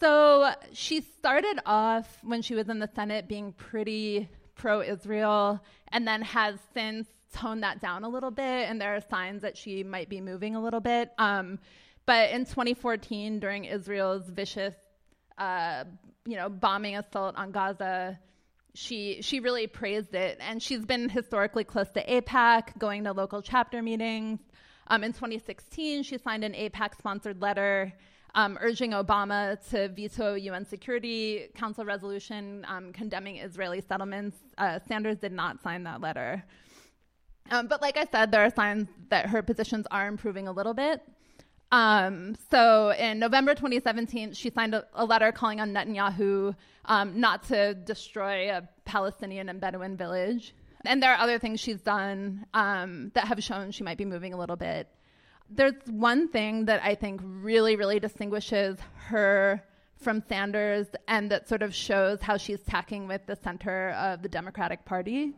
so, she started off when she was in the Senate being pretty pro Israel and then has since tone that down a little bit, and there are signs that she might be moving a little bit. Um, but in 2014, during Israel's vicious, uh, you know, bombing assault on Gaza, she she really praised it, and she's been historically close to AIPAC, going to local chapter meetings. Um, in 2016, she signed an AIPAC-sponsored letter um, urging Obama to veto UN Security Council resolution um, condemning Israeli settlements. Uh, Sanders did not sign that letter. Um, but like I said, there are signs that her positions are improving a little bit. Um, so in November 2017, she signed a, a letter calling on Netanyahu um, not to destroy a Palestinian and Bedouin village. And there are other things she's done um, that have shown she might be moving a little bit. There's one thing that I think really, really distinguishes her from Sanders and that sort of shows how she's tacking with the center of the Democratic Party.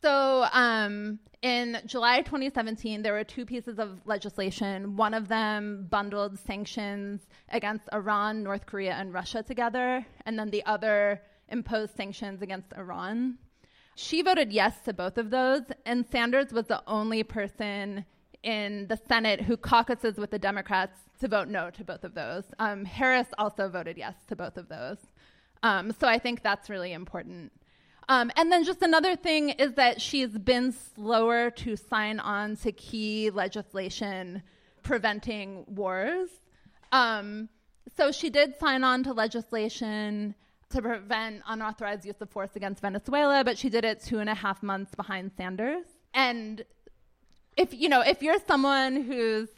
So, um, in July 2017, there were two pieces of legislation. One of them bundled sanctions against Iran, North Korea, and Russia together, and then the other imposed sanctions against Iran. She voted yes to both of those, and Sanders was the only person in the Senate who caucuses with the Democrats to vote no to both of those. Um, Harris also voted yes to both of those. Um, so I think that's really important. Um, and then just another thing is that she's been slower to sign on to key legislation preventing wars. Um, so she did sign on to legislation to prevent unauthorized use of force against Venezuela, but she did it two and a half months behind Sanders. And if you know, if you're someone who's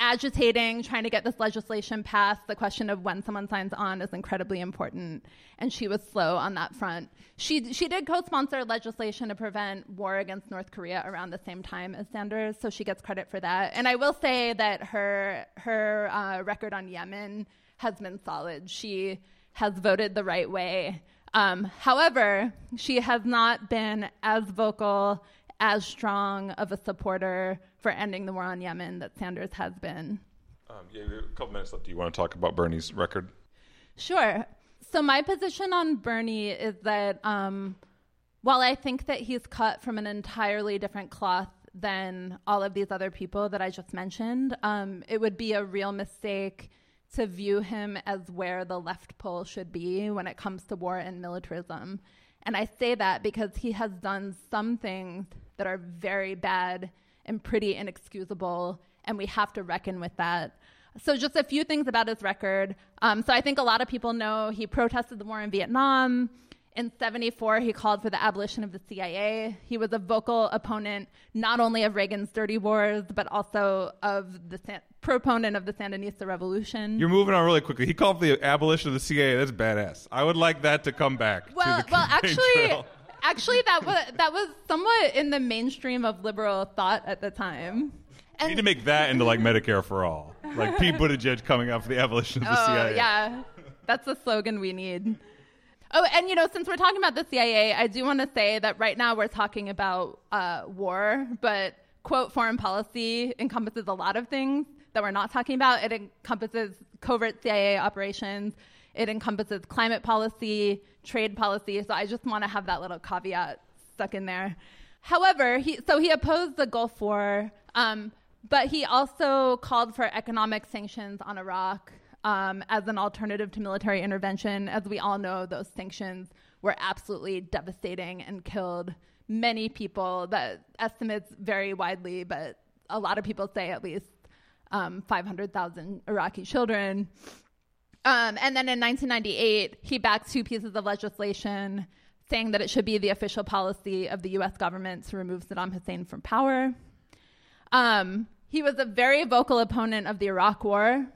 agitating, trying to get this legislation passed, the question of when someone signs on is incredibly important. And she was slow on that front. She, she did co sponsor legislation to prevent war against North Korea around the same time as Sanders, so she gets credit for that. And I will say that her, her uh, record on Yemen has been solid. She has voted the right way. Um, however, she has not been as vocal, as strong of a supporter for ending the war on Yemen that Sanders has been. Um, yeah, a couple minutes left. Do you want to talk about Bernie's record? Sure. So my position on Bernie is that um, while I think that he's cut from an entirely different cloth than all of these other people that I just mentioned, um, it would be a real mistake to view him as where the left pole should be when it comes to war and militarism. And I say that because he has done some things that are very bad and pretty inexcusable, and we have to reckon with that. So, just a few things about his record. Um, so, I think a lot of people know he protested the war in Vietnam. In 74, he called for the abolition of the CIA. He was a vocal opponent not only of Reagan's dirty wars, but also of the San- proponent of the Sandinista revolution. You're moving on really quickly. He called for the abolition of the CIA. That's badass. I would like that to come back. well, to the well, actually. Actually, that was that was somewhat in the mainstream of liberal thought at the time. And You need to make that into like Medicare for all. Like Pete Buttigieg coming out for the abolition of the Oh, CIA. yeah. That's the slogan we need. Oh, and you know, since we're talking about the CIA, I do want to say that right now we're talking about uh, war, but quote foreign policy encompasses a lot of things that we're not talking about. It encompasses covert CIA operations. It encompasses climate policy, trade policy. So I just want to have that little caveat stuck in there. However, he so he opposed the Gulf War, um, but he also called for economic sanctions on Iraq um, as an alternative to military intervention. As we all know, those sanctions were absolutely devastating and killed many people. The estimates vary widely, but a lot of people say at least um, 500,000 Iraqi children. Um, and then in 1998, he backed two pieces of legislation saying that it should be the official policy of the US government to remove Saddam Hussein from power. Um, he was a very vocal opponent of the Iraq War.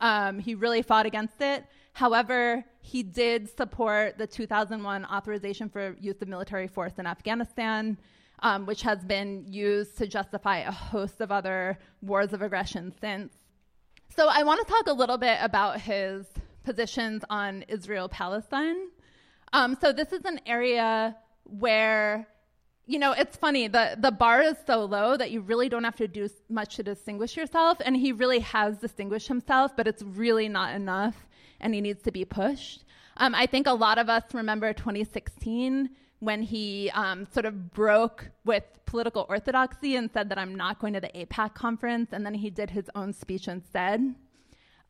Um, he really fought against it. However, he did support the 2001 authorization for use of military force in Afghanistan, um, which has been used to justify a host of other wars of aggression since. So, I want to talk a little bit about his positions on Israel Palestine. Um, so, this is an area where you know, it's funny. The the bar is so low that you really don't have to do much to distinguish yourself. And he really has distinguished himself, but it's really not enough, and he needs to be pushed. Um, I think a lot of us remember 2016 when he um, sort of broke with political orthodoxy and said that I'm not going to the AIPAC conference, and then he did his own speech instead.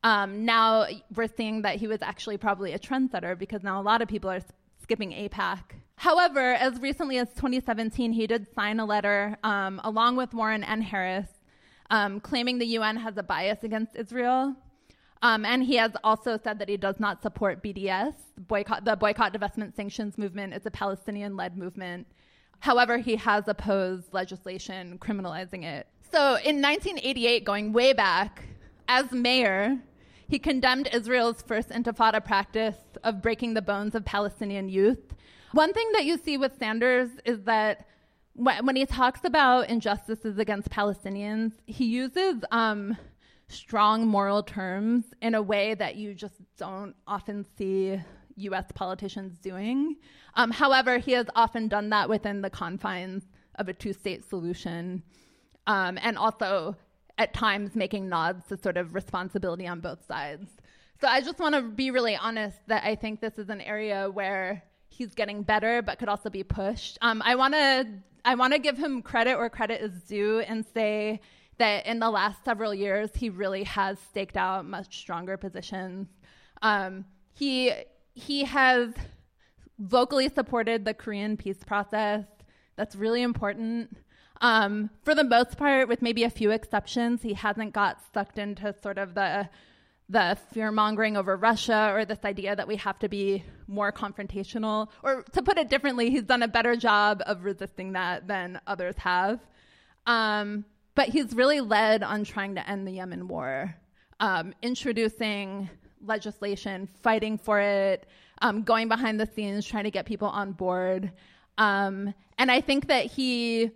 Um, now we're seeing that he was actually probably a trendsetter because now a lot of people are skipping AIPAC. However, as recently as 2017, he did sign a letter um, along with Warren and Harris um, claiming the UN has a bias against Israel. Um, and he has also said that he does not support BDS. Boycott, the boycott, divestment, sanctions movement It's a Palestinian led movement. However, he has opposed legislation criminalizing it. So in 1988, going way back, as mayor, he condemned Israel's first intifada practice of breaking the bones of Palestinian youth. One thing that you see with Sanders is that when he talks about injustices against Palestinians, he uses um, strong moral terms in a way that you just don't often see US politicians doing. Um, however, he has often done that within the confines of a two state solution um, and also at times making nods to sort of responsibility on both sides. So I just want to be really honest that I think this is an area where he's getting better, but could also be pushed. Um, I want to I want to give him credit where credit is due and say that in the last several years he really has staked out much stronger positions. Um, he he has vocally supported the Korean peace process. That's really important. Um, for the most part, with maybe a few exceptions, he hasn't got sucked into sort of the the fear mongering over Russia or this idea that we have to be more confrontational. Or to put it differently, he's done a better job of resisting that than others have. Um, but he's really led on trying to end the Yemen war, um, introducing legislation, fighting for it, um, going behind the scenes, trying to get people on board. Um, and I think that he.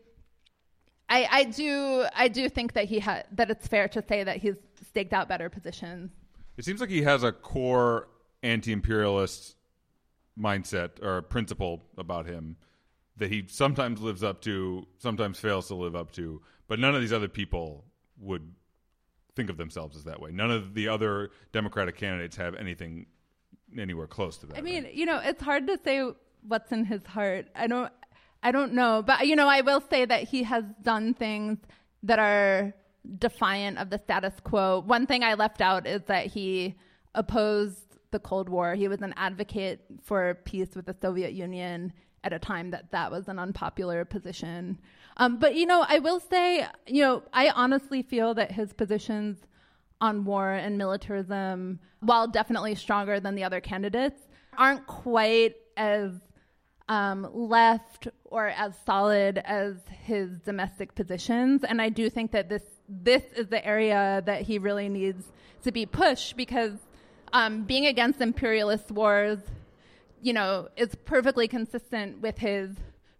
I, I do I do think that he had that it's fair to say that he's staked out better positions. It seems like he has a core anti-imperialist mindset or principle about him that he sometimes lives up to, sometimes fails to live up to, but none of these other people would think of themselves as that way. None of the other Democratic candidates have anything anywhere close to that. I mean, right? you know, it's hard to say what's in his heart. I don't I don't know, but you know, I will say that he has done things that are defiant of the status quo. One thing I left out is that he opposed the Cold War. He was an advocate for peace with the Soviet Union at a time that that was an unpopular position. Um, but you know, I will say, you know, I honestly feel that his positions on war and militarism, while definitely stronger than the other candidates, aren't quite as um, left or as solid as his domestic positions. And I do think that this this is the area that he really needs to be pushed because um, being against imperialist wars, you know, is perfectly consistent with his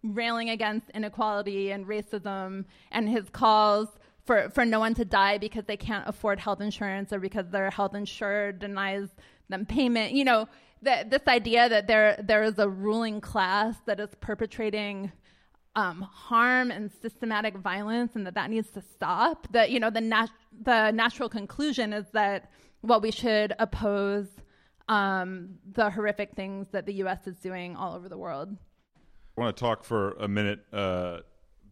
railing against inequality and racism and his calls for, for no one to die because they can't afford health insurance or because their health insurer denies them payment. You know, that this idea that there there is a ruling class that is perpetrating um, harm and systematic violence, and that that needs to stop. That you know the nat- the natural conclusion is that well we should oppose um, the horrific things that the U.S. is doing all over the world. Want to talk for a minute uh,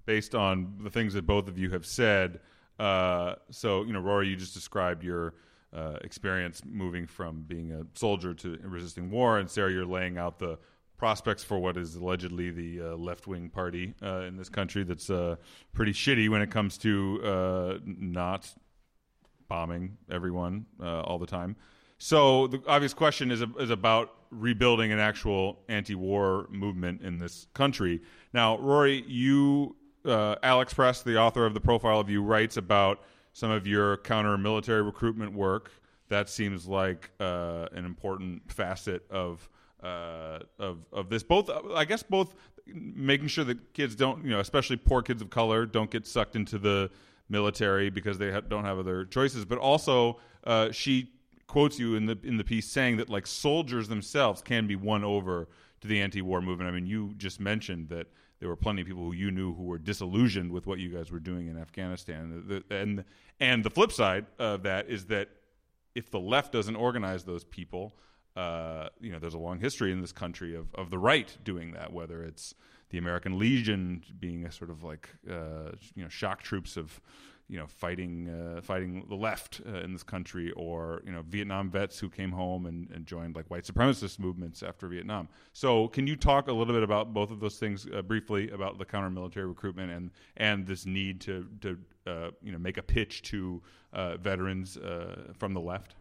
based on the things that both of you have said. Uh, so, you know, Rory, you just described your uh, experience moving from being a soldier to resisting war, and Sarah, you're laying out the prospects for what is allegedly the uh, left wing party uh, in this country that's uh, pretty shitty when it comes to uh, not bombing everyone all the time. So the obvious question is is about rebuilding an actual anti-war movement in this country. Now, Rory, you, uh, Alex Press, the author of the profile of you, writes about some of your counter-military recruitment work. That seems like uh, an important facet of uh, of of this. Both, I guess, both making sure that kids don't, you know, especially poor kids of color, don't get sucked into the military because they ha- don't have other choices. But also, uh, she quotes you in the in the piece saying that like soldiers themselves can be won over to the anti-war movement. I mean, you just mentioned that there were plenty of people who you knew who were disillusioned with what you guys were doing in Afghanistan. The, and and the flip side of that is that if the left doesn't organize those people, uh, you know, there's a long history in this country of, of the right doing that, whether it's the American Legion being a sort of like, uh, you know, shock troops of, you know, fighting uh, fighting the left uh, in this country, or you know, Vietnam vets who came home and, and, joined like white supremacist movements after Vietnam. So, can you talk a little bit about both of those things uh, briefly about the counter military recruitment and and this need to to uh, you know make a pitch to uh, veterans uh, from the left?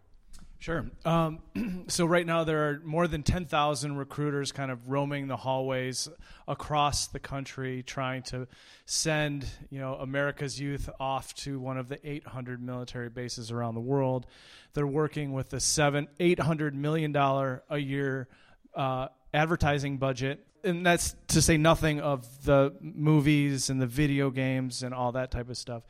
Sure. Um, so right now there are more than 10,000 recruiters kind of roaming the hallways across the country trying to send, you know, America's youth off to one of the 800 military bases around the world. They're working with the 7 800 million dollar a year uh, advertising budget and that's to say nothing of the movies and the video games and all that type of stuff.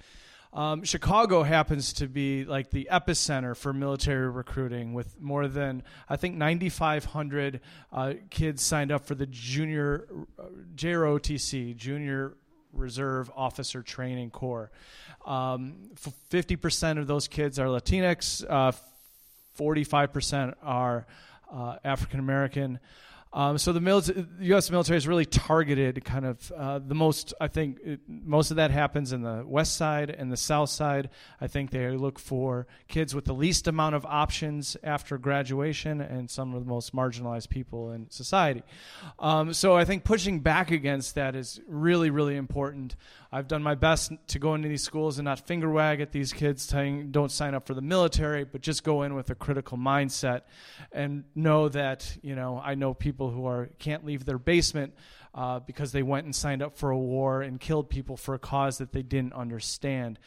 Um, Chicago happens to be like the epicenter for military recruiting, with more than I think 9,500 uh, kids signed up for the junior uh, JROTC, Junior Reserve Officer Training Corps. Um, 50% of those kids are Latinx. Uh, 45% are uh, African American. Um, so the military, U.S. military is really targeted, kind of uh, the most. I think it, most of that happens in the west side and the south side. I think they look for kids with the least amount of options after graduation and some of the most marginalized people in society. Um, so I think pushing back against that is really, really important. I've done my best to go into these schools and not finger wag at these kids, saying don't sign up for the military, but just go in with a critical mindset and know that you know I know people who are can't leave their basement uh, because they went and signed up for a war and killed people for a cause that they didn't understand.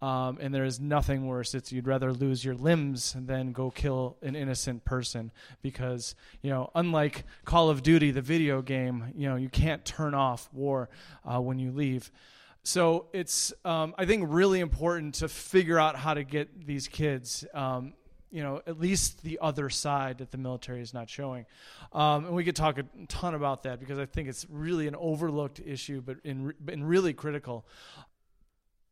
Um, and there is nothing worse. It's you'd rather lose your limbs than go kill an innocent person because you know, unlike Call of Duty, the video game, you know, you can't turn off war uh, when you leave. So it's, um, I think, really important to figure out how to get these kids, um, you know, at least the other side that the military is not showing. Um, and we could talk a ton about that because I think it's really an overlooked issue, but in, really critical.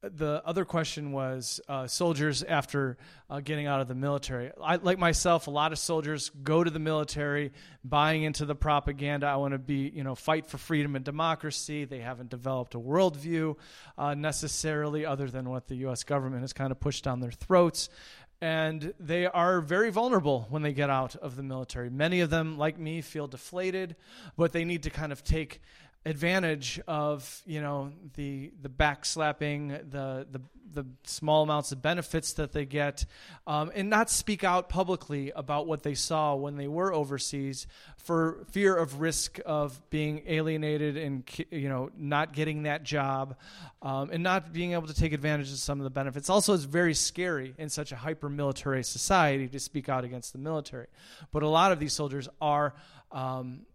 the other question was uh, soldiers after uh, getting out of the military. I, like myself, a lot of soldiers go to the military, buying into the propaganda. I want to be, you know, fight for freedom and democracy. They haven't developed a worldview uh, necessarily, other than what the U.S. government has kind of pushed down their throats. And they are very vulnerable when they get out of the military. Many of them, like me, feel deflated, but they need to kind of take advantage of you know the the backslapping, the the the small amounts of benefits that they get, um, and not speak out publicly about what they saw when they were overseas for fear of risk of being alienated and you know not getting that job, um, and not being able to take advantage of some of the benefits. Also, it's very scary in such a hyper military society to speak out against the military, but a lot of these soldiers are. Um,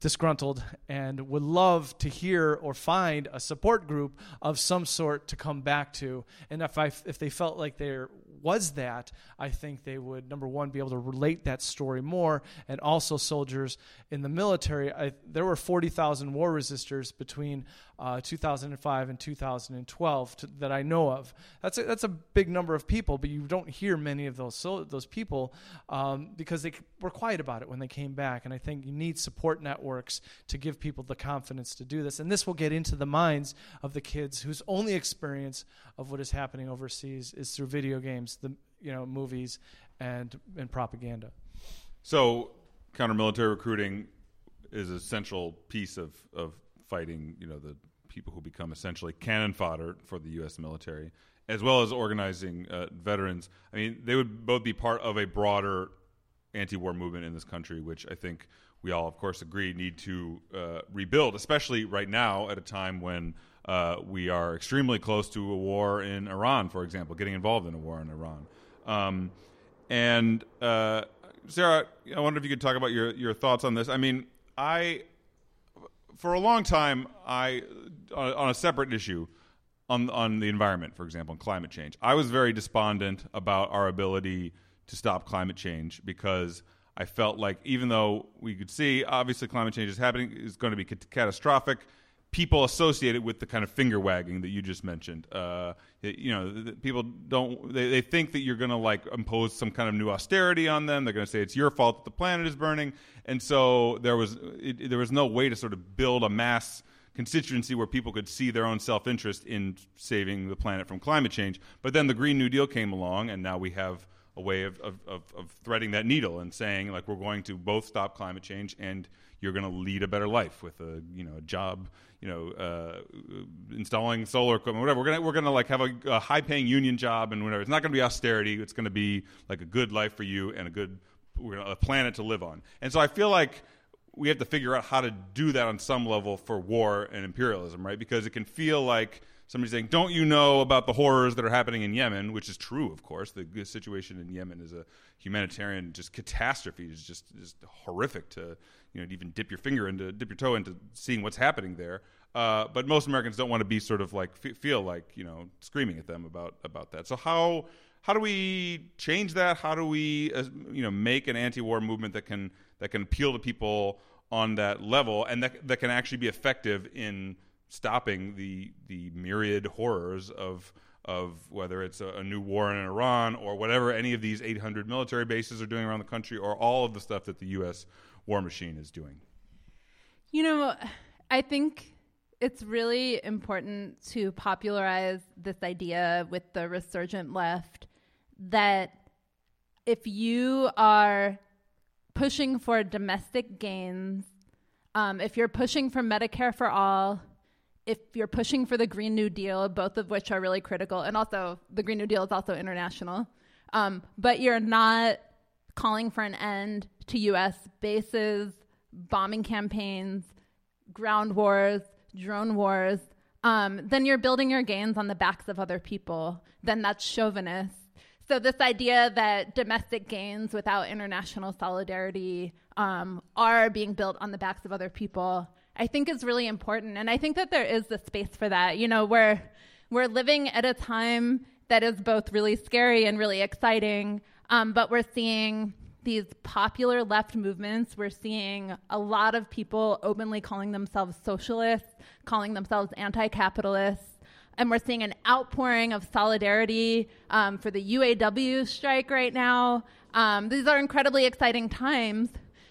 disgruntled and would love to hear or find a support group of some sort to come back to. And if I if they felt like there was that, I think they would number one be able to relate that story more, and also soldiers in the military. I, there were forty thousand war resistors between uh, 2005 and 2012 to, that I know of. That's a, that's a big number of people, but you don't hear many of those so, those people um, because they were quiet about it when they came back. And I think you need support networks to give people the confidence to do this. And this will get into the minds of the kids whose only experience of what is happening overseas is through video games, the you know movies, and and propaganda. So counter-military recruiting is a central piece of, of fighting, you know, the people who become essentially cannon fodder for the U.S. military, as well as organizing uh, veterans. I mean, they would both be part of a broader anti-war movement in this country, which I think we all, of course, agree need to uh, rebuild, especially right now at a time when uh, we are extremely close to a war in Iran, for example, getting involved in a war in Iran. Um, and uh, Sarah, I wonder if you could talk about your your thoughts on this. I mean, I for a long time, I on, on a separate issue on on the environment, for example, and climate change. I was very despondent about our ability to stop climate change because I felt like even though we could see obviously climate change is happening is going to be catastrophic people associate it with the kind of finger wagging that you just mentioned. Uh, you know, people don't they, they think that you're going to like impose some kind of new austerity on them. They're going to say it's your fault that the planet is burning, and so there was it, there was no way to sort of build a mass constituency where people could see their own self interest in saving the planet from climate change. But then the Green New Deal came along, and now we have a way of, of, of, of threading that needle and saying like we're going to both stop climate change and you're going to lead a better life with a you know a job you know uh, installing solar equipment whatever. We're going to we're going to like have a, a high paying union job and whatever. It's not going to be austerity. It's going to be like a good life for you and a good a planet to live on. And so I feel like we have to figure out how to do that on some level for war and imperialism right? Because it can feel like somebody saying, "Don't you know about the horrors that are happening in Yemen?" Which is true, of course. The situation in Yemen is a humanitarian just catastrophe. It's just just horrific to you know even dip your finger into dip your toe into seeing what's happening there. Uh, but most Americans don't want to be sort of like f- feel like you know screaming at them about about that. So how how do we change that? How do we uh, you know make an anti-war movement that can that can appeal to people on that level and that that can actually be effective in stopping the the myriad horrors of of whether it's a, a, new war in Iran or whatever any of these 800 military bases are doing around the country or all of the stuff that the U.S. war machine is doing. You know, I think it's really important to popularize this idea with the resurgent left that if you are pushing for domestic gains, um, if you're pushing for Medicare for all, if you're pushing for the Green New Deal, both of which are really critical, and also the Green New Deal is also international, um, but you're not calling for an end to U.S. bases, bombing campaigns, ground wars, drone wars, um, then you're building your gains on the backs of other people. Then that's chauvinist. So, this idea that domestic gains without international solidarity um, are being built on the backs of other people I think is really important. And I think that there is the space for that. You know, we're, we're living at a time that is both really scary and really exciting, um, but we're seeing these popular left movements. We're seeing a lot of people openly calling themselves socialists, calling themselves anti capitalists. and we're seeing an outpouring of solidarity um, for the UAW strike right now. Um, these are incredibly exciting times,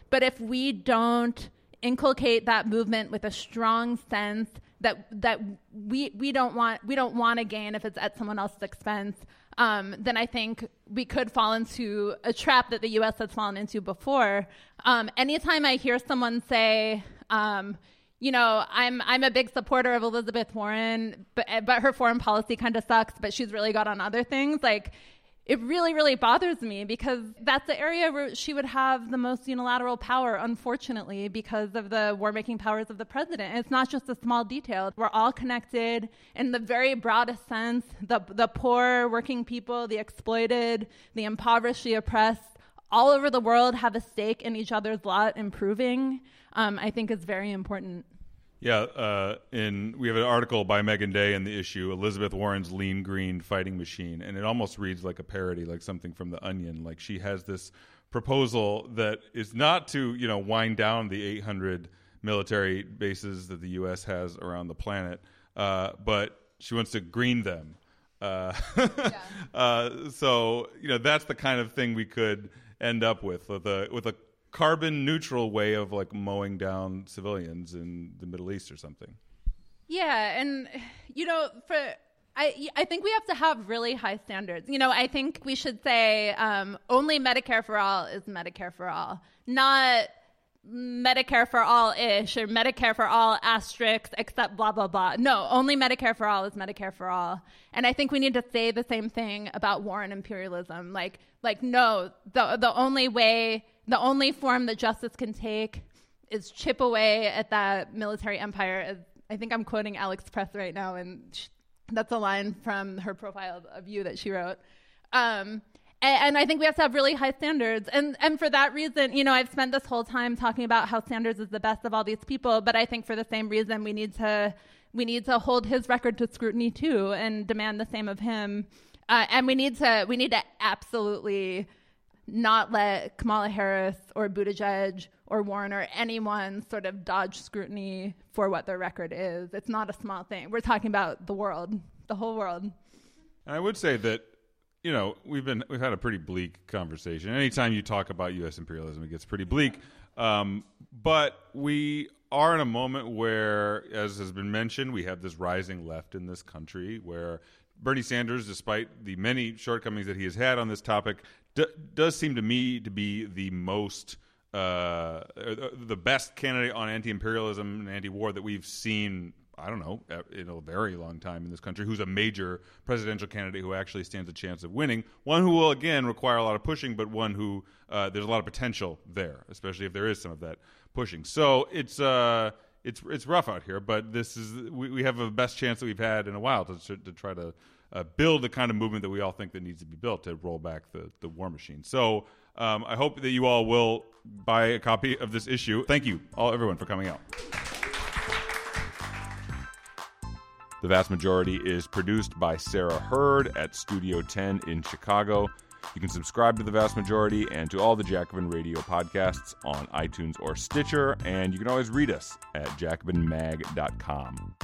but if we don't inculcate that movement with a strong sense that that we we don't want we don't want to gain if it's at someone else's expense, um, then I think we could fall into a trap that the U.S. has fallen into before. Um, anytime I hear someone say, um, you know, I'm I'm a big supporter of Elizabeth Warren, but but her foreign policy kind of sucks, but she's really got on other things. Like it really, really bothers me because that's the area where she would have the most unilateral power, unfortunately, because of the war making powers of the president. And it's not just a small detail. We're all connected in the very broadest sense the, the poor, working people, the exploited, the impoverished, the oppressed, all over the world have a stake in each other's lot improving, um, I think is very important. Yeah, uh, in we have an article by Meagan Day in the issue Elizabeth Warren's Lean Green Fighting Machine, and it almost reads like a parody, like something from The Onion. Like she has this proposal that is not to you know wind down the 800 military bases that the U.S. has around the planet, uh, but she wants to green them. Uh, yeah. Uh, so you know that's the kind of thing we could end up with with a with a carbon neutral way of like mowing down civilians in the Middle East or something. Yeah, and you know, for I I think we have to have really high standards. You know, I think we should say um, only Medicare for all is Medicare for all, not Medicare for all ish or Medicare for all asterisks except blah blah blah. No, only Medicare for all is Medicare for all. And I think we need to say the same thing about war and imperialism. Like like no, the the only way the only form that justice can take is chip away at that military empire. I think I'm quoting Alex Press right now, and that's a line from her profile of, you that she wrote. Um, and, I think we have to have really high standards. And, and for that reason, you know, I've spent this whole time talking about how Sanders is the best of all these people, but I think for the same reason, we need to, we need to hold his record to scrutiny too and demand the same of him. Uh, and we need to, we need to absolutely not let Kamala Harris or Buttigieg or Warren or anyone sort of dodge scrutiny for what their record is. It's not a small thing. We're talking about the world, the whole world. I would say that you know we've been we've had a pretty bleak conversation. Anytime you talk about U.S. imperialism, it gets pretty bleak. Um, but we are in a moment where, as has been mentioned, we have this rising left in this country where Bernie Sanders, despite the many shortcomings that he has had on this topic, d- does seem to me to be the most uh, the best candidate on anti-imperialism and anti-war that we've seen. I don't know in a very long time in this country. Who's a major presidential candidate who actually stands a chance of winning? One who will again require a lot of pushing, but one who uh, there's a lot of potential there, especially if there is some of that pushing. So it's. Uh, it's it's rough out here, but this is we, we have the best chance that we've had in a while to to try to uh, build the kind of movement that we all think that needs to be built to roll back the, the war machine. So um, I hope that you all will buy a copy of this issue. Thank you, all everyone, for coming out. The vast majority is produced by Sarah Hurd at Studio 10 in Chicago. You can subscribe to the vast majority and to all the Jacobin Radio podcasts on iTunes or Stitcher, and you can always read us at jacobinmag.com.